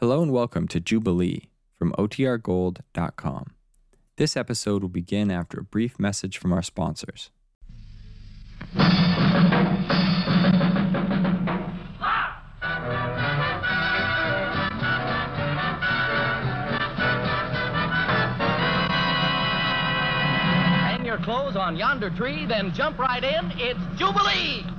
Hello and welcome to Jubilee from OTRGold.com. This episode will begin after a brief message from our sponsors. Hang your clothes on yonder tree, then jump right in. It's Jubilee!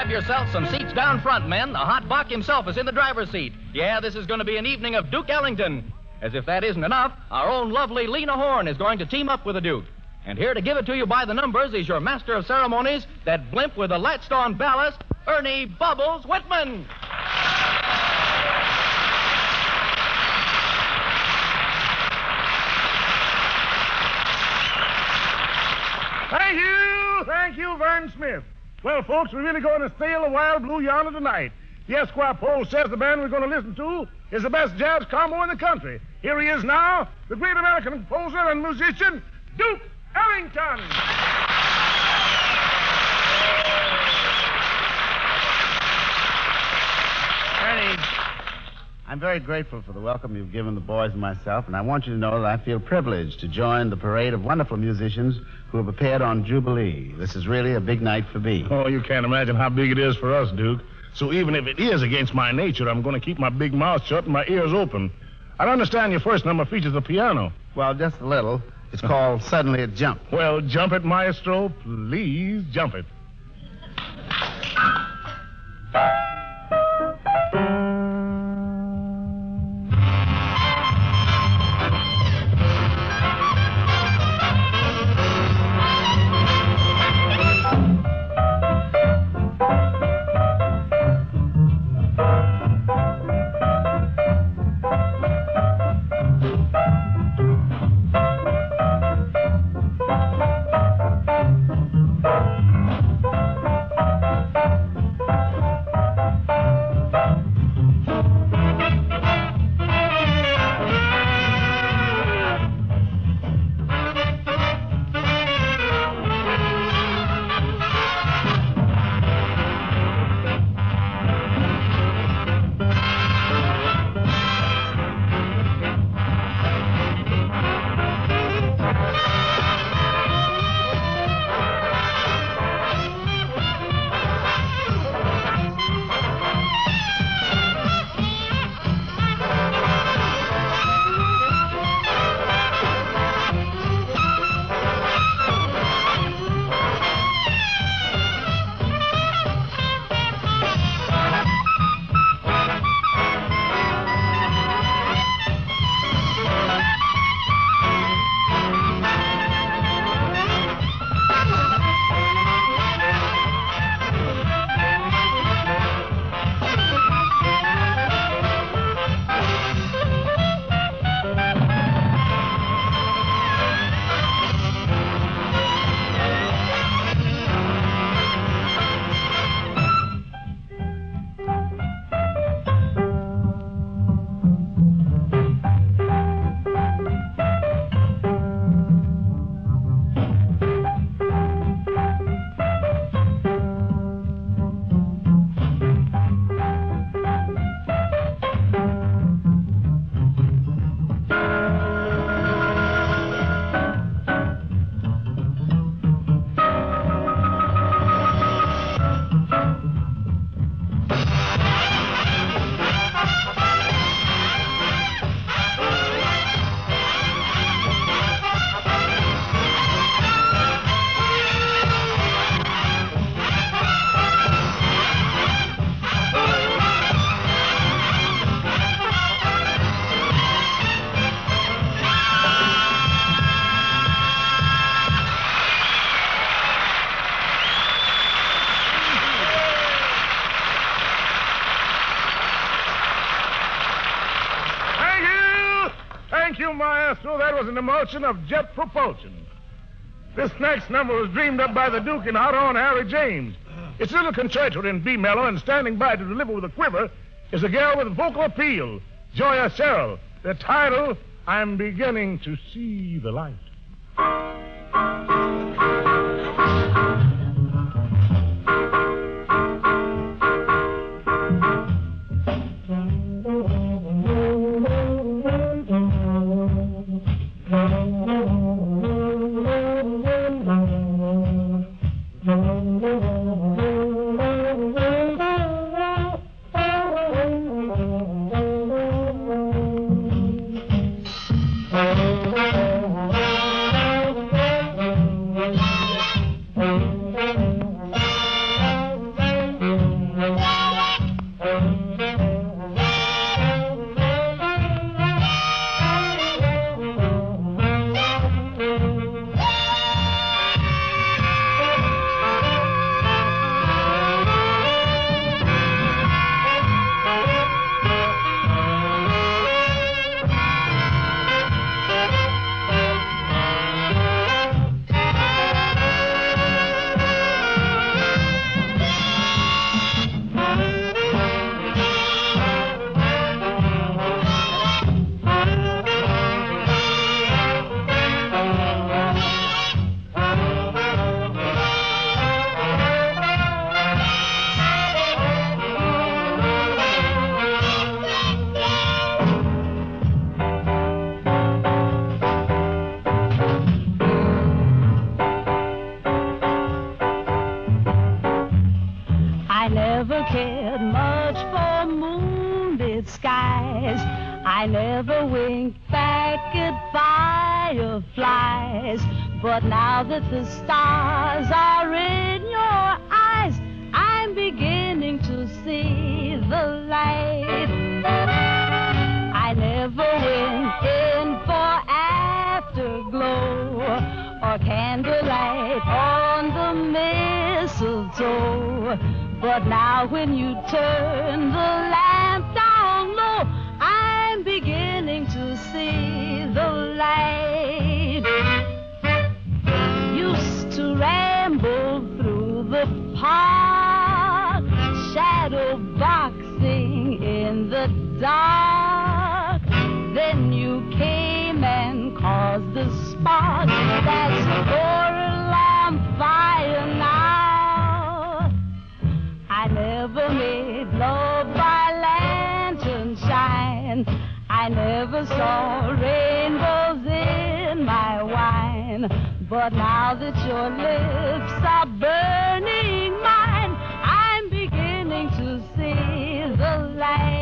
Grab yourself some seats down front, men. The hot buck himself is in the driver's seat. Yeah, this is going to be an evening of Duke Ellington. As if that isn't enough, our own lovely Lena Horne is going to team up with the Duke. And here to give it to you by the numbers is your master of ceremonies, that blimp with the latched on ballast, Ernie Bubbles Whitman. Thank you, thank you, Vern Smith. Well, folks, we're really going to sail the wild blue yonder tonight. The Esquire poll says the band we're going to listen to is the best jazz combo in the country. Here he is now, the great American composer and musician, Duke Ellington. Ernie, I'm very grateful for the welcome you've given the boys and myself, and I want you to know that I feel privileged to join the parade of wonderful musicians who have appeared on Jubilee. This is really a big night for me. Oh, you can't imagine how big it is for us, Duke. So even if it is against my nature, I'm going to keep my big mouth shut and my ears open. I understand your first number features the piano. Well, just a little. It's called Suddenly It Jumped. Well, jump it, maestro. Please jump it. Maestro. That was an emulsion of jet propulsion. This next number was dreamed up by the Duke and hot on Harry James. It's a little concerto in B mellow, and standing by to deliver with a quiver is a girl with vocal appeal, Joya Sherrill. The title, I'm Beginning to See the Light. But now that the stars are in your eyes, I'm beginning to see the light. I never went in for afterglow or candlelight on the mistletoe. But now when you turn the lamp park, shadow boxing in the dark. Then you came and caused the spark that's coral on fire now. I never made love by lantern shine. I never saw rainbows in my wine. But now that your lips are burning mine, I'm beginning to see the light.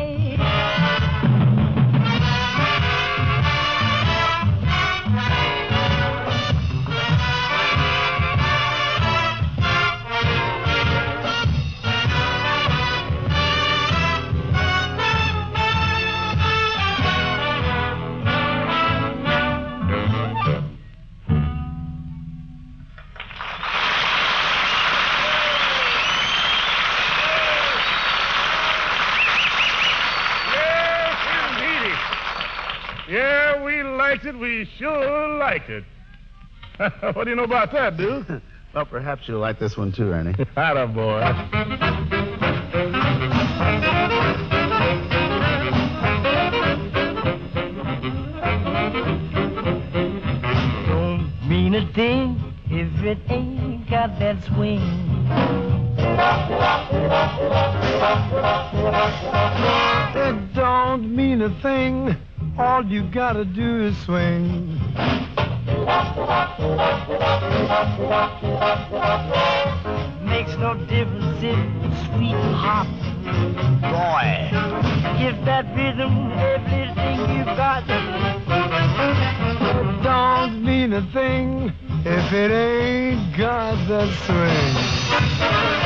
We it. We sure like it. what do you know about that, Duke? Well, perhaps you'll like this one too, Ernie. Atta boy. Don't mean a thing if it ain't got that swing. It don't mean a thing. All you gotta do is swing. Makes no difference if it's sweet or hot. Boy, give that rhythm everything you got. It don't mean a thing if it ain't got that swing.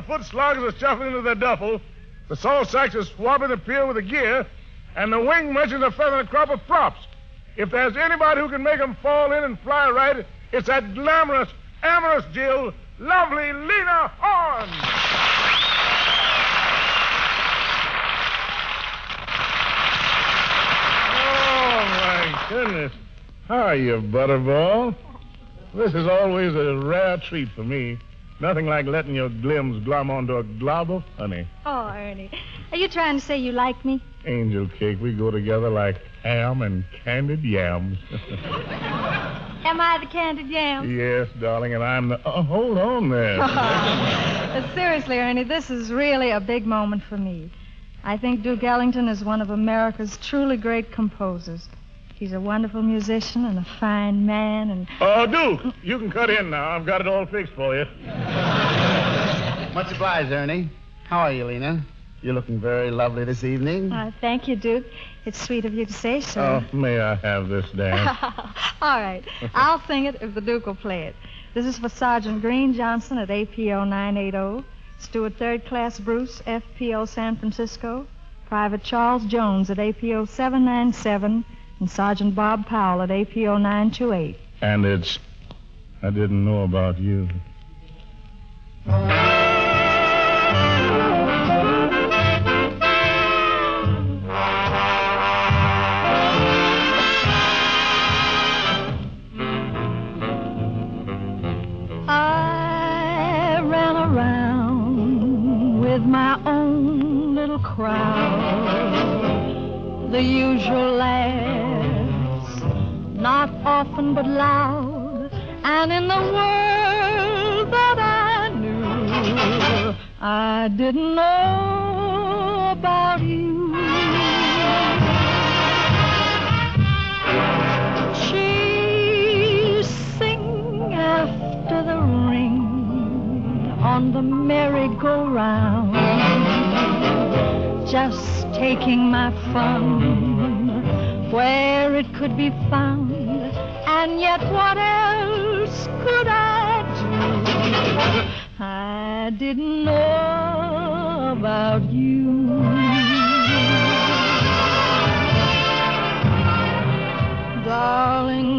Mud sloggers are shuffling into their duffel, the salt sacks are swabbing the pier with the gear, and the wing merchants are feathering a crop of props. If there's anybody who can make 'em fall in and fly right, it's that glamorous, amorous Jill, lovely Lena Horne. Oh, my goodness. How are you, Butterball? This is always a rare treat for me. Nothing like letting your glims glom onto a glob of honey. Oh, Ernie. Are you trying to say you like me? Angel cake, we go together like ham and candied yams. Am I the candied yam? yes, darling, and I'm the. Oh, hold on there. Seriously, Ernie, this is really a big moment for me. I think Duke Ellington is one of America's truly great composers. He's a wonderful musician and a fine man, and oh, Duke, you can cut in now. I've got it all fixed for you. Much obliged, Ernie. How are you, Lena? You're looking very lovely this evening. uh, thank you, Duke. It's sweet of you to say so. Oh, may I have this dance? All right. I'll sing it if the Duke will play it. This is for Sergeant Green Johnson at APO 980, Steward Third Class Bruce, FPO San Francisco, Private Charles Jones at APO 797, and Sergeant Bob Powell at APO 928. and it's. I didn't know about you. I ran around with my own little crowd. The usual laughs, not often but loud. And in the world that I knew, I didn't know about you. She after the ring on the merry-go-round, just taking my fun where it could be found. And yet, what else could I do? I didn't know about you. Darling,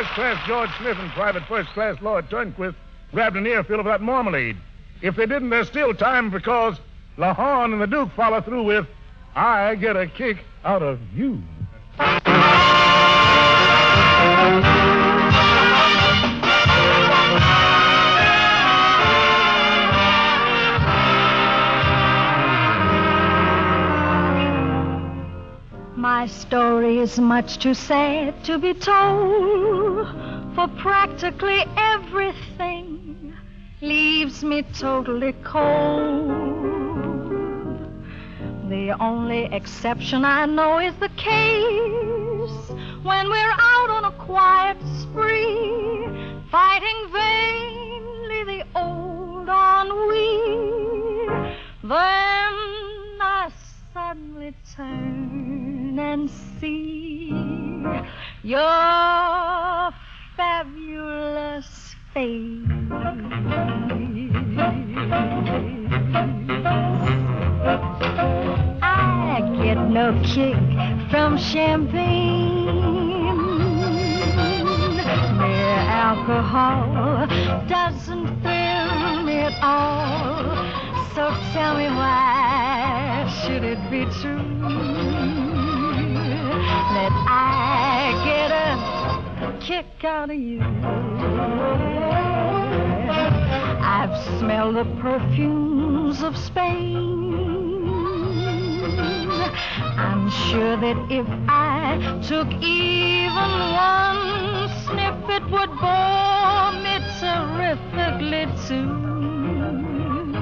First Class George Smith and Private First Class Lloyd Turnquist grabbed an earful of that marmalade. If they didn't, there's still time because La Horne and the Duke follow through with I get a kick out of you. My story is much too sad to be told, for practically everything leaves me totally cold. The only exception I know is the case when we're out on a quiet spree, fighting vainly the old ennui. Then I suddenly turn and see your fabulous face. I get no kick from champagne. Mere alcohol doesn't thrill me at all. So tell me why should it be true that I get a kick out of you? I've smelled the perfumes of Spain. I'm sure that if I took even one sniff, it would bore me terrifically too.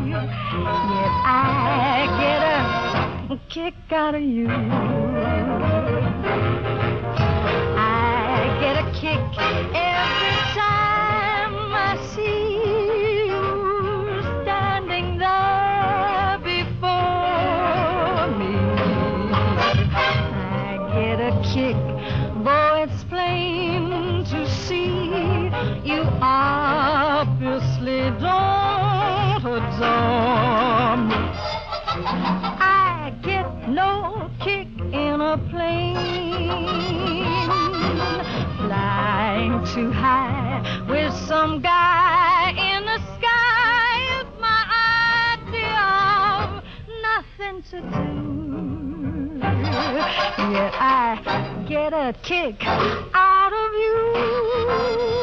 Yet I get a kick out of you. Kick every time I see you standing there before me. I get a kick, though it's plain to see you obviously don't adore me. I get no kick in a plane too high with some guy in the sky. It's my idea of nothing to do. Yet I get a kick out of you.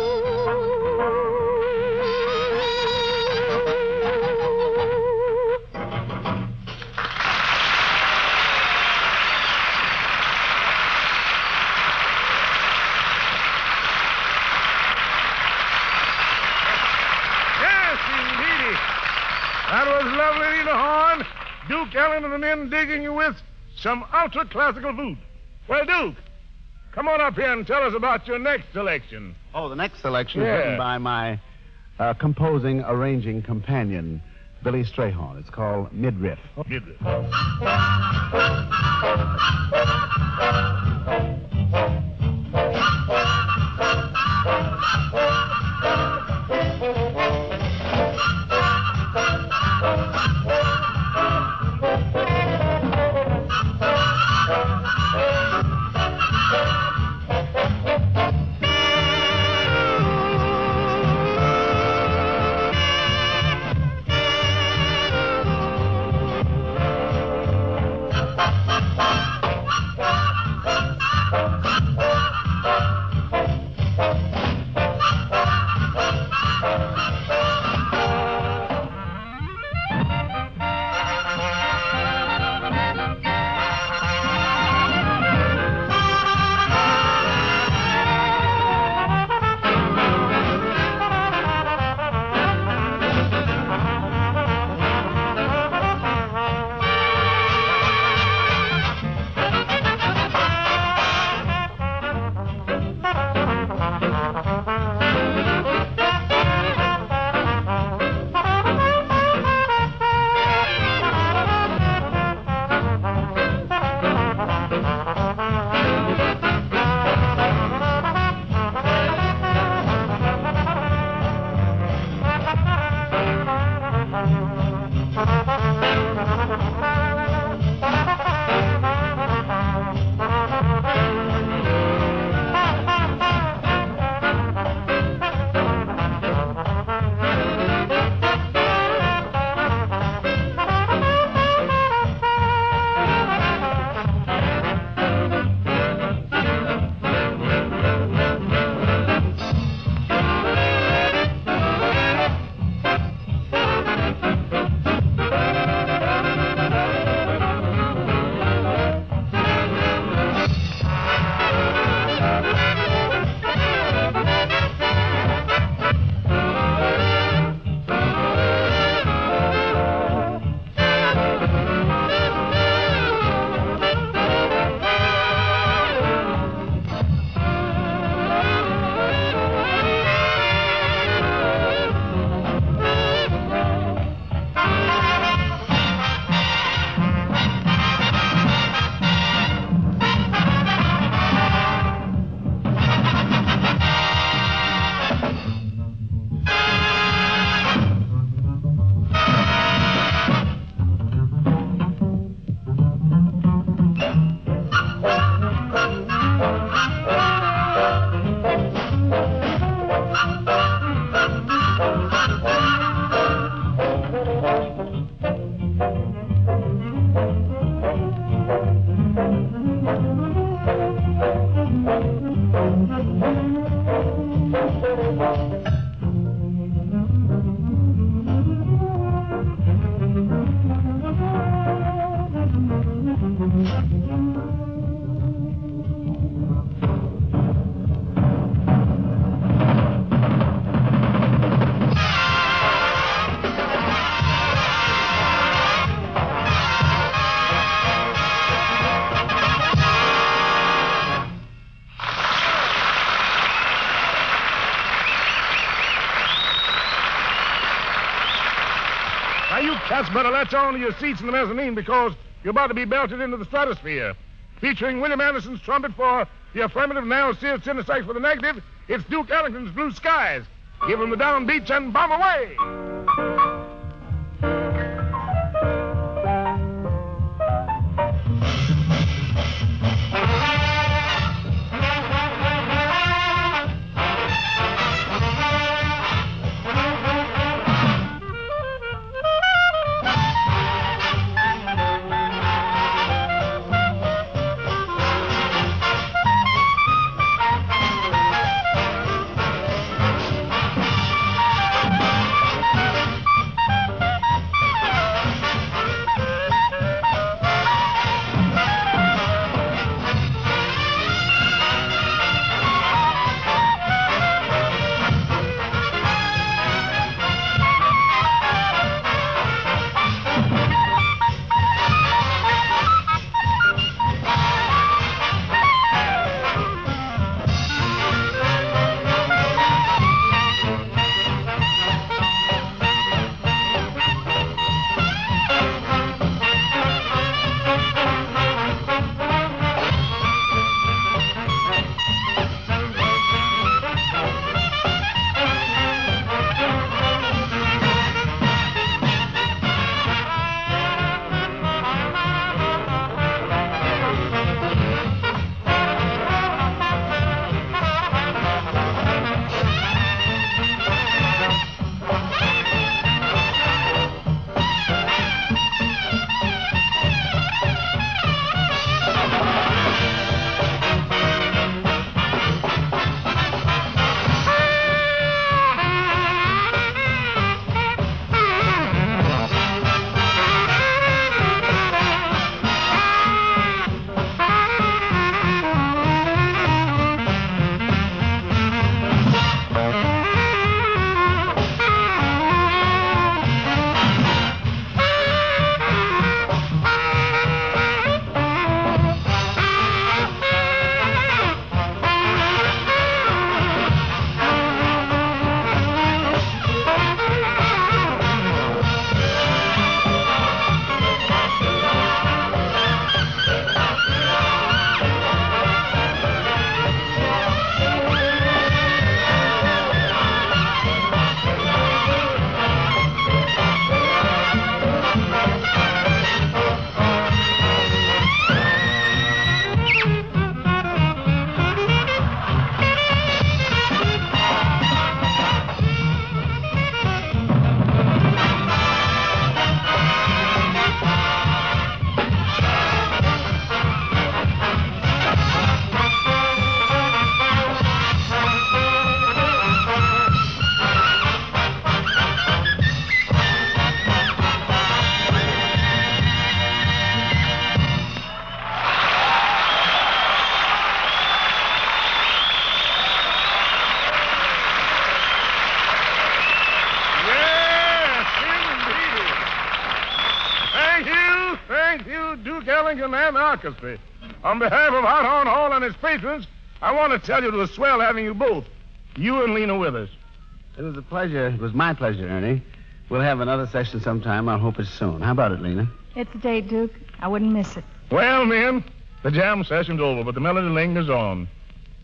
That was lovely, Nina Horne. Duke Ellen and the men digging you with some ultra classical food. Well, Duke, come on up here and tell us about your next selection. Oh, the next selection yeah. is written by my uh, composing, arranging companion, Billy Strayhorn. It's called Midriff. Midriff. Cats better latch on to your seats in the mezzanine because you're about to be belted into the stratosphere. Featuring William Anderson's trumpet for the affirmative, Al Sears tenor for the negative, it's Duke Ellington's Blue Skies. Give 'em the downbeats and bomb away! Ellington and the orchestra. On behalf of Hot Horn Hall and his patrons, I want to tell you it was swell having you both, you and Lena with us. It was a pleasure. It was my pleasure, Ernie. We'll have another session sometime. I hope it's soon. How about it, Lena? It's a date, Duke. I wouldn't miss it. Well, men, the jam session's over, but the melody lingers on.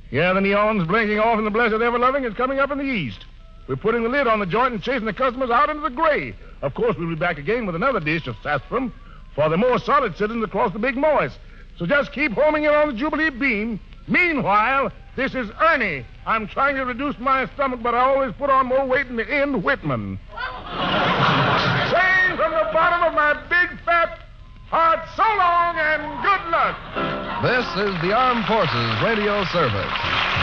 Yeah, the neon's blinking off, and the blessed ever-loving is coming up in the east. We're putting the lid on the joint and chasing the customers out into the gray. Of course, we'll be back again with another dish of sarsaparilla for the more solid citizens across the Big Moist. So just keep homing in on the Jubilee beam. Meanwhile, this is Ernie. I'm trying to reduce my stomach, but I always put on more weight in the end, Whitman. Saying from the bottom of my big fat heart, so long and good luck. This is the Armed Forces Radio Service.